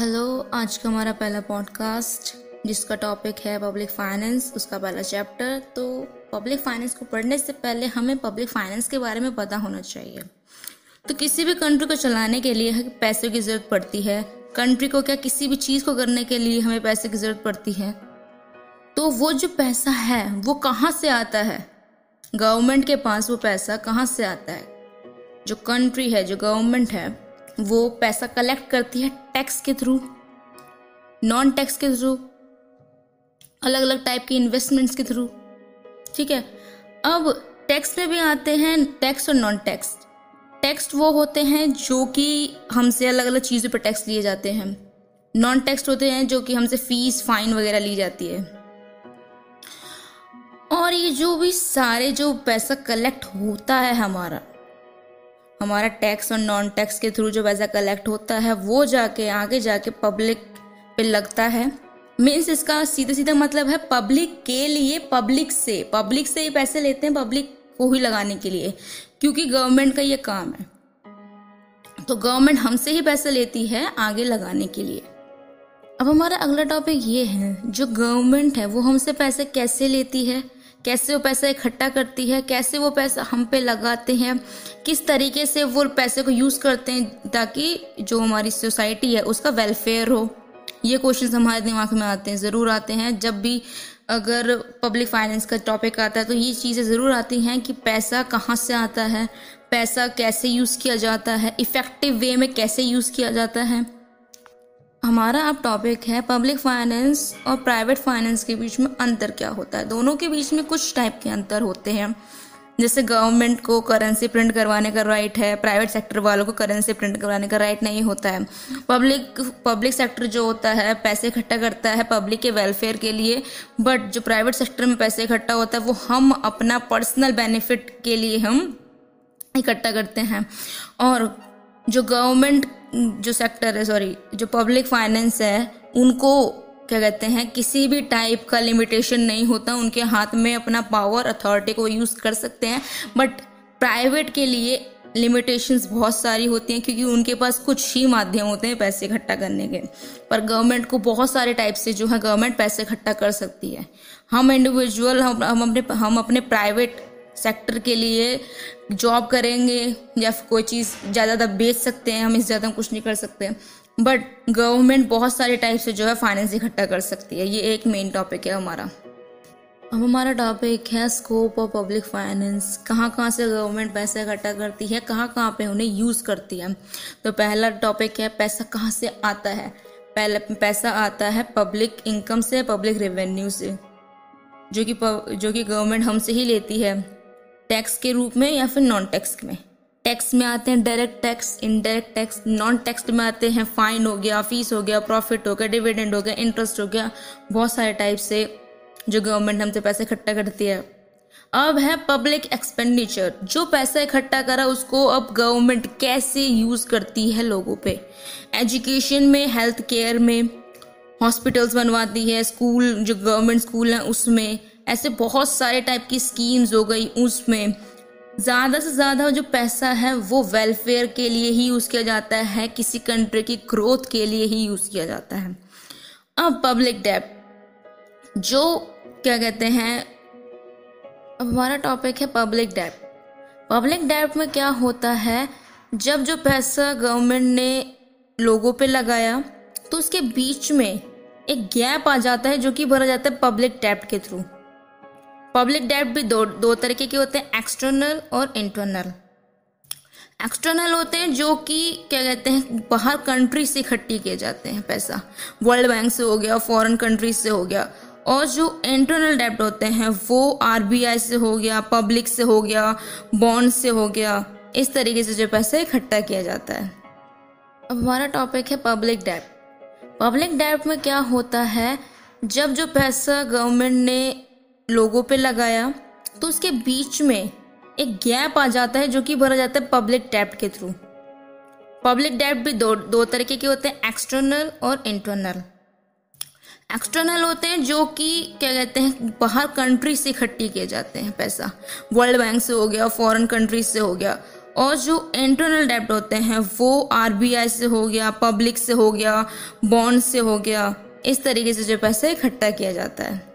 Hello आज का हमारा पहला पॉडकास्ट जिसका टॉपिक है पब्लिक फाइनेंस उसका पहला चैप्टर तो पब्लिक फाइनेंस को पढ़ने से पहले हमें पब्लिक फाइनेंस के बारे में पता होना चाहिए। तो किसी भी कंट्री को चलाने के लिए पैसों की ज़रूरत पड़ती है। कंट्री को क्या किसी भी चीज़ को करने के लिए हमें पैसे की ज़रूरत पड़ती है? तो वो जो पैसा है, वो कहाँ से आता है? गवर्नमेंट के पास वो पैसा कहाँ से आता है? जो कंट्री है, जो गवर्नमेंट है वो पैसा कलेक्ट करती है टैक्स के थ्रू नॉन टैक्स के थ्रू अलग अलग टाइप की इन्वेस्टमेंट्स के थ्रू ठीक है? अब टैक्स में भी आते हैं टैक्स और नॉन टैक्स टैक्स वो होते हैं जो कि हमसे अलग अलग चीज़ों पर टैक्स लिए जाते हैं. नॉन टैक्स होते हैं जो कि हमसे फ़ीस फाइन वगैरह ली जाती है. और ये जो भी सारे जो पैसा कलेक्ट होता है हमारा हमारा टैक्स और नॉन टैक्स के थ्रू जो पैसा कलेक्ट होता है, वो जाके, आगे जाके पब्लिक पे लगता है। मीन्स इसका सीधा सीधा मतलब है पब्लिक के लिए पब्लिक से पब्लिक से ही पैसे लेते हैं पब्लिक को ही लगाने के लिए, क्योंकि गवर्नमेंट का ये काम है। तो गवर्नमेंट हमसे ही पैसे लेती है आगे लगाने के लिए। अब हमारा अगला टॉपिक ये है, जो गवर्नमेंट है, वो हमसे पैसे कैसे लेती है? कैसे वो पैसा इकट्ठा करती है, कैसे वो पैसा हम पे लगाते हैं, किस तरीके से वो पैसे को यूज़ करते हैं ताकि जो हमारी सोसाइटी है उसका वेलफेयर हो। ये क्वेश्चन हमारे दिमाग में आते हैं, ज़रूर आते हैं। जब भी अगर पब्लिक फाइनेंस का टॉपिक आता है तो ये चीज़ें ज़रूर आती हैं कि पैसा कहाँ से आता है, पैसा कैसे यूज़ किया जाता है इफ़ेक्टिव वे में कैसे यूज़ किया जाता है। हमारा अब टॉपिक है पब्लिक फाइनेंस और प्राइवेट फाइनेंस के बीच में अंतर क्या होता है? दोनों के बीच में कुछ टाइप के अंतर होते हैं। जैसे गवर्नमेंट को करेंसी प्रिंट करवाने का राइट है प्राइवेट सेक्टर वालों को करेंसी प्रिंट करवाने का राइट नहीं होता है। पब्लिक पब्लिक सेक्टर जो होता है, पैसे इकट्ठा करता है पब्लिक के वेलफेयर के लिए बट जो प्राइवेट सेक्टर में पैसे इकट्ठा होता है, वो हम अपना पर्सनल बेनिफिट के लिए हम इकट्ठा करते हैं। और जो गवर्नमेंट जो सेक्टर है सॉरी जो पब्लिक फाइनेंस है, उनको, क्या कहते हैं, किसी भी टाइप का लिमिटेशन नहीं होता, उनके हाथ में अपना पावर अथॉरिटी को यूज़ कर सकते हैं बट प्राइवेट के लिए लिमिटेशंस बहुत सारी होती हैं, क्योंकि उनके पास कुछ ही माध्यम होते हैं पैसे इकट्ठा करने के। पर गवर्नमेंट को बहुत सारे टाइप से जो है गवर्नमेंट पैसे इकट्ठा कर सकती है। हम इंडिविजुअल हम हम अपने हम अपने प्राइवेट सेक्टर के लिए जॉब करेंगे या कोई चीज़ ज़्यादा बेच सकते हैं, हम इस ज़्यादा कुछ नहीं कर सकते। बट गवर्नमेंट बहुत सारे टाइप से जो है फाइनेंस इकट्ठा कर सकती है, ये एक मेन टॉपिक है हमारा। अब हमारा टॉपिक है स्कोप ऑफ़ पब्लिक फाइनेंस कहाँ कहाँ से गवर्नमेंट पैसा इकट्ठा करती है, कहाँ कहाँ पे उन्हें यूज़ करती है? तो पहला टॉपिक है, पैसा कहाँ से आता है? पहले पैसा आता है पब्लिक इनकम से पब्लिक रेवेन्यू से, जो कि जो कि गवर्नमेंट हमसे ही लेती है। टैक्स के रूप में या फिर नॉन टैक्स में? टैक्स में आते हैं direct tax, indirect tax, non tax में आते हैं फाइन हो गया, फ़ीस हो गया, प्रॉफिट हो गया, डिविडेंड हो गया, इंटरेस्ट हो गया, बहुत सारे टाइप से जो गवर्नमेंट हमसे पैसे इकट्ठा करती है। अब है पब्लिक एक्सपेंडिचर जो पैसा इकट्ठा करा उसको अब गवर्नमेंट कैसे यूज़ करती है लोगों पे? एजुकेशन में हेल्थ केयर में हॉस्पिटल्स बनवाती है स्कूल जो गवर्नमेंट स्कूल हैं उसमें ऐसे बहुत सारे टाइप की स्कीम्स हो गई उसमें। ज़्यादा से ज़्यादा जो पैसा है, वो वेलफेयर के लिए ही यूज़ किया जाता है, किसी कंट्री की ग्रोथ के लिए ही यूज़ किया जाता है। अब पब्लिक डेप जो क्या कहते हैं, अब हमारा टॉपिक है पब्लिक डेप पब्लिक डेप में क्या होता है, जब जो पैसा गवर्नमेंट ने लोगों पे लगाया तो उसके बीच में एक गैप आ जाता है जो कि भरा जाता है पब्लिक डेप्ट के थ्रू पब्लिक डेट भी दो दो तरीके के होते हैं, एक्सटर्नल और इंटरनल। एक्सटर्नल होते हैं जो कि, क्या कहते हैं, बाहर कंट्री से इकट्ठी किए जाते हैं पैसा। वर्ल्ड बैंक से हो गया फॉरेन कंट्रीज़ से हो गया। और जो इंटरनल डेप्ट होते हैं, वो आरबीआई से हो गया पब्लिक से हो गया बॉन्ड से हो गया, इस तरीके से जो पैसा इकट्ठा किया जाता है। अब हमारा टॉपिक है पब्लिक डेप्ट पब्लिक डेप्ट में क्या होता है, जब जो पैसा गवर्नमेंट ने लोगों पे लगाया तो उसके बीच में एक गैप आ जाता है जो कि भरा जाता है पब्लिक डेप्ट के थ्रू पब्लिक डेप्ट भी दो दो तरीके के होते हैं एक्सटर्नल और इंटरनल एक्सटर्नल होते हैं जो कि, क्या कहते हैं, बाहर कंट्री से इकट्ठी किए जाते हैं पैसा. वर्ल्ड बैंक से हो गया फॉरेन कंट्रीज़ से हो गया. और जो इंटरनल डेप्ट होते हैं, वो आरबीआई से हो गया पब्लिक से हो गया बॉन्ड से हो गया, इस तरीके से जो पैसा इकट्ठा किया जाता है.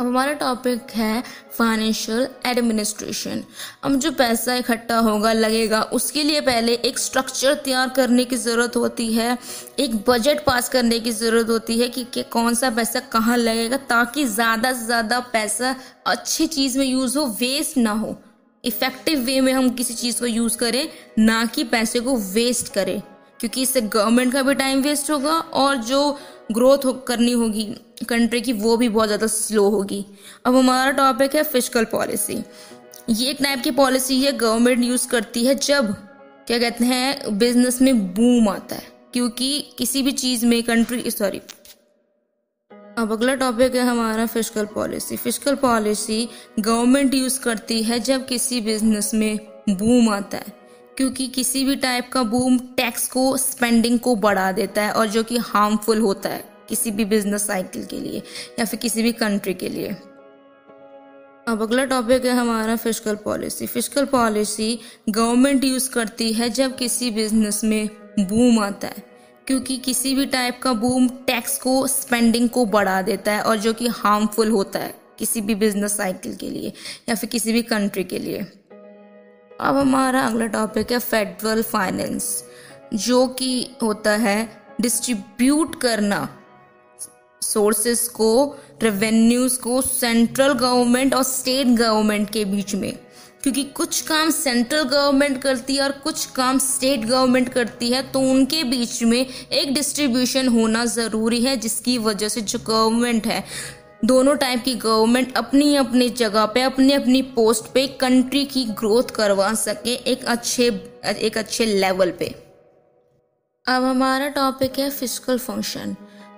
अब हमारा टॉपिक है फाइनेंशियल एडमिनिस्ट्रेशन अब जो पैसा इकट्ठा होगा लगेगा उसके लिए पहले एक स्ट्रक्चर तैयार करने की ज़रूरत होती है। एक बजट पास करने की ज़रूरत होती है कि, कि कौन सा पैसा कहाँ लगेगा ताकि ज़्यादा से ज़्यादा पैसा अच्छी चीज़ में यूज़ हो वेस्ट ना हो। इफ़ेक्टिव वे में हम किसी चीज़ को यूज़ करें ना कि पैसे को वेस्ट करें। क्योंकि इससे गवर्नमेंट का भी टाइम वेस्ट होगा और जो ग्रोथ हो, करनी होगी कंट्री की वो भी बहुत ज़्यादा स्लो होगी। अब हमारा टॉपिक है फ़िज़िकल पॉलिसी ये एक टाइप की पॉलिसी है गवर्नमेंट यूज़ करती है जब क्या कहते हैं बिज़नेस में बूम आता है। क्योंकि किसी भी चीज़ में कंट्री सॉरी अब अगला टॉपिक है हमारा physical policy physical policy government use करती है जब किसी बिज़नेस में बूम आता है। क्योंकि किसी भी टाइप का बूम टैक्स को स्पेंडिंग को बढ़ा देता है और जो कि हार्मफुल होता है किसी भी बिज़नेस साइकिल के लिए या फिर किसी भी कंट्री के लिए। अब अगला टॉपिक है हमारा physical policy physical policy government use करती है जब किसी बिज़नेस में बूम आता है, क्योंकि किसी भी टाइप का बूम टैक्स को स्पेंडिंग को बढ़ा देता है और जो कि हार्मफुल होता है किसी भी बिज़नेस साइकिल के लिए या फिर किसी भी कंट्री के लिए। अब हमारा अगला टॉपिक है फेडरल फाइनेंस जो कि होता है डिस्ट्रीब्यूट करना। सोर्सेस को रेवेन्यूज को सेंट्रल गवर्नमेंट और स्टेट गवर्नमेंट के बीच में। क्योंकि कुछ काम सेंट्रल गवर्नमेंट करती है और कुछ काम स्टेट गवर्नमेंट करती है तो उनके बीच में एक डिस्ट्रीब्यूशन होना ज़रूरी है, जिसकी वजह से जो गवर्नमेंट है दोनों टाइप की गवर्नमेंट अपनी अपनी जगह पे अपनी अपनी पोस्ट पे कंट्री की ग्रोथ करवा सके एक अच्छे एक अच्छे लेवल पे। अब हमारा टॉपिक है फ़िज़िकल फ़ंक्शन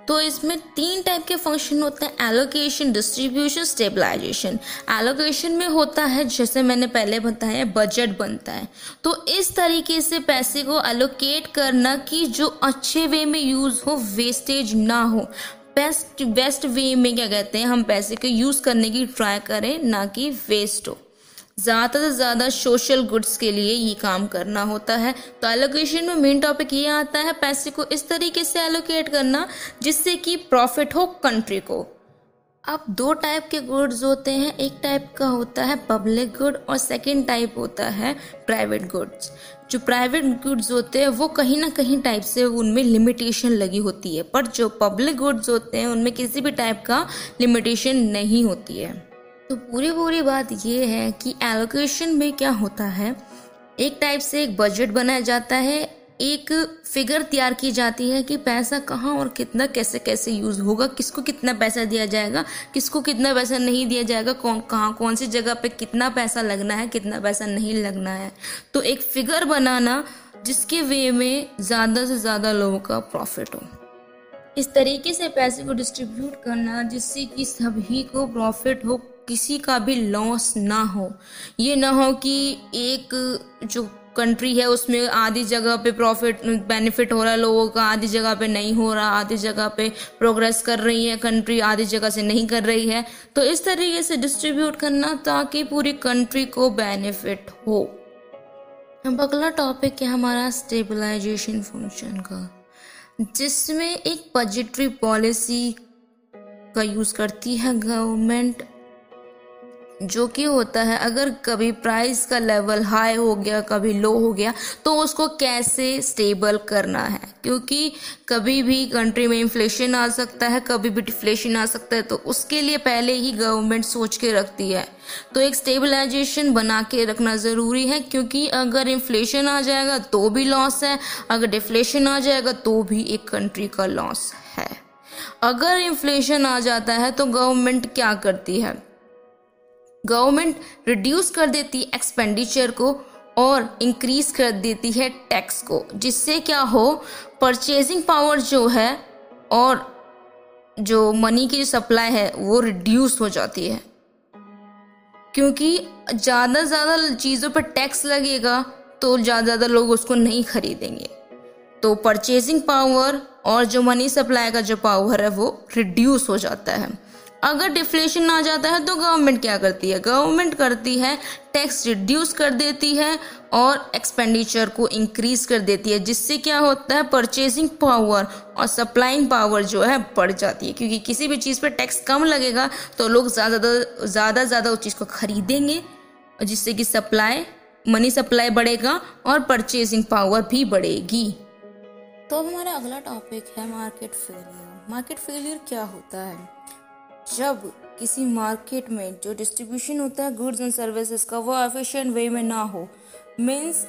तो इसमें तीन टाइप के फ़ंक्शन होते हैं एलोकेशन डिस्ट्रीब्यूशन स्टेबलाइजेशन एलोकेशन में होता है, जैसे मैंने पहले बताया बजट बनता है। तो इस तरीके से पैसे को एलोकेट करना कि जो अच्छे वे में यूज़ हो वेस्टेज ना हो। बेस्ट बेस्ट वे में क्या कहते हैं, हम पैसे को यूज़ करने की ट्राई करें, ना कि वेस्ट हो। ज़्यादा से ज़्यादा सोशल गुड्स के लिए ये काम करना होता है। तो एलोकेशन में मेन टॉपिक ये आता है, पैसे को इस तरीके से एलोकेट करना, जिससे कि प्रॉफिट हो कंट्री को। अब दो टाइप के गुड्स होते हैं, एक टाइप का होता है पब्लिक गुड और सेकेंड टाइप होता है प्राइवेट गुड्स जो प्राइवेट गुड्स होते हैं, वो कहीं ना कहीं टाइप से उनमें लिमिटेशन लगी होती है। पर जो पब्लिक गुड्स होते हैं, उनमें किसी भी टाइप का लिमिटेशन नहीं होती है। तो पूरी पूरी बात ये है कि एलोकेशन में क्या होता है? एक टाइप से एक बजट बनाया जाता है एक फिगर तैयार की जाती है कि पैसा कहाँ और कितना कैसे कैसे यूज़ होगा, किसको कितना पैसा दिया जाएगा, किसको कितना पैसा नहीं दिया जाएगा, कौन, कहाँ, कौन सी जगह पे कितना पैसा लगना है, कितना पैसा नहीं लगना है। तो एक फिगर बनाना जिसके वे में ज़्यादा से ज़्यादा लोगों का प्रॉफिट हो। इस तरीके से पैसे को डिस्ट्रीब्यूट करना जिससे कि सभी को प्रॉफिट हो, किसी का भी लॉस ना हो। ये ना हो कि एक जो कंट्री है, उसमें आधी जगह पे प्रॉफिट बेनिफिट हो रहा है, लोगों का आधी जगह पे नहीं हो रहा, आधी जगह पे प्रोग्रेस कर रही है कंट्री आधी जगह से नहीं कर रही है। तो इस तरीके से डिस्ट्रीब्यूट करना ताकि पूरी कंट्री को बेनिफिट हो। अब अगला टॉपिक है हमारा स्टेबलाइजेशन फ़ंक्शन का, जिसमें एक बजटरी पॉलिसी का यूज़ करती है गवर्नमेंट जो कि होता है, अगर कभी प्राइस का लेवल हाई हो गया, कभी लो हो गया तो उसको कैसे स्टेबल करना है? क्योंकि कभी भी कंट्री में इन्फ्लेशन आ सकता है, कभी भी डिफ्लेशन आ सकता है तो उसके लिए पहले ही गवर्नमेंट सोच के रखती है। तो एक स्टेबलाइजेशन बना के रखना ज़रूरी है, क्योंकि अगर इन्फ्लेशन आ जाएगा तो भी लॉस है, अगर डिफ्लेशन आ जाएगा तो भी एक कंट्री का लॉस है। अगर इन्फ्लेशन आ जाता है तो गवर्नमेंट क्या करती है? गवर्नमेंट रिड्यूस कर देती है एक्सपेंडिचर को और इंक्रीज कर देती है टैक्स को। जिससे क्या हो परचेजिंग पावर जो है और जो मनी की सप्लाई है, वो रिड्यूस हो जाती है। क्योंकि ज़्यादा ज़्यादा चीज़ों पर टैक्स लगेगा तो ज़्यादा ज़्यादा लोग उसको नहीं खरीदेंगे। तो परचेजिंग पावर और जो मनी सप्लाई का जो पावर है, वो रिड्यूस हो जाता है। अगर डिफ्लेशन आ जाता है तो गवर्नमेंट क्या करती है? गवर्नमेंट करती है, टैक्स रिड्यूस कर देती है और एक्सपेंडिचर को इंक्रीज कर देती है, जिससे क्या होता है? परचेजिंग पावर और सप्लाइंग पावर जो है बढ़ जाती है। क्योंकि किसी भी चीज़ पर टैक्स कम लगेगा तो लोग ज़्यादा ज़्यादा ज़्यादा उस चीज़ को खरीदेंगे जिससे कि सप्लाई मनी सप्लाई बढ़ेगा और परचेजिंग पावर भी बढ़ेगी। तो अब हमारा अगला टॉपिक है मार्केट फेलियर मार्केट फेलियर क्या होता है? जब किसी मार्केट में जो डिस्ट्रीब्यूशन होता है गुड्स एंड सर्विसेज़ का, वो एफिशिएंट वे में ना हो मीन्स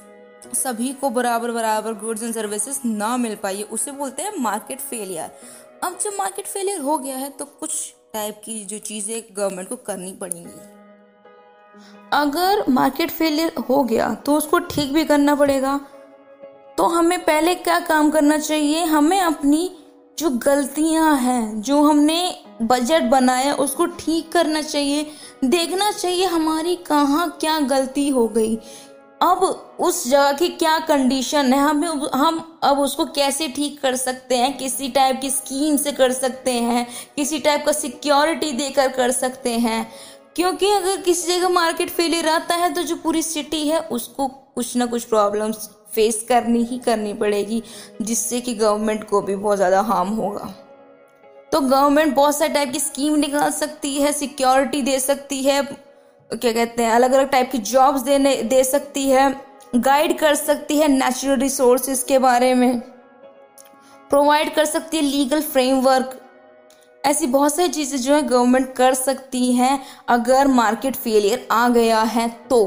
सभी को बराबर बराबर गुड्स एंड सर्विसेज़ ना मिल पाइए उसे बोलते हैं मार्केट फेलियर अब जब मार्केट फेलियर हो गया है तो कुछ टाइप की जो चीज़ें गवर्नमेंट को करनी पड़ेंगी। अगर मार्केट फेलियर हो गया तो उसको ठीक भी करना पड़ेगा। तो हमें पहले क्या काम करना चाहिए? हमें अपनी जो गलतियाँ हैं, जो हमने बजट बनाया, उसको ठीक करना चाहिए, देखना चाहिए हमारी कहाँ क्या गलती हो गई। अब उस जगह की क्या कंडीशन है, हमें हम अब उसको कैसे ठीक कर सकते हैं, किसी टाइप की स्कीम से कर सकते हैं, किसी टाइप का सिक्योरिटी देकर कर सकते हैं। क्योंकि अगर किसी जगह मार्केट फेलियर आता है तो जो पूरी सिटी है, उसको कुछ ना कुछ प्रॉब्लम्स फेस करनी ही करनी पड़ेगी, जिससे कि गवर्नमेंट को भी बहुत ज़्यादा हार्म होगा। तो गवर्नमेंट बहुत सारे टाइप की स्कीम निकाल सकती है सिक्योरिटी दे सकती है, क्या कहते हैं अलग अलग टाइप की जॉब्स देने, दे सकती है गाइड कर सकती है नेचुरल रिसोर्सेज के बारे में प्रोवाइड कर सकती है लीगल फ्रेमवर्क ऐसी बहुत सारी चीज़ें जो है गवर्नमेंट कर सकती हैं अगर मार्केट फेलियर आ गया है तो।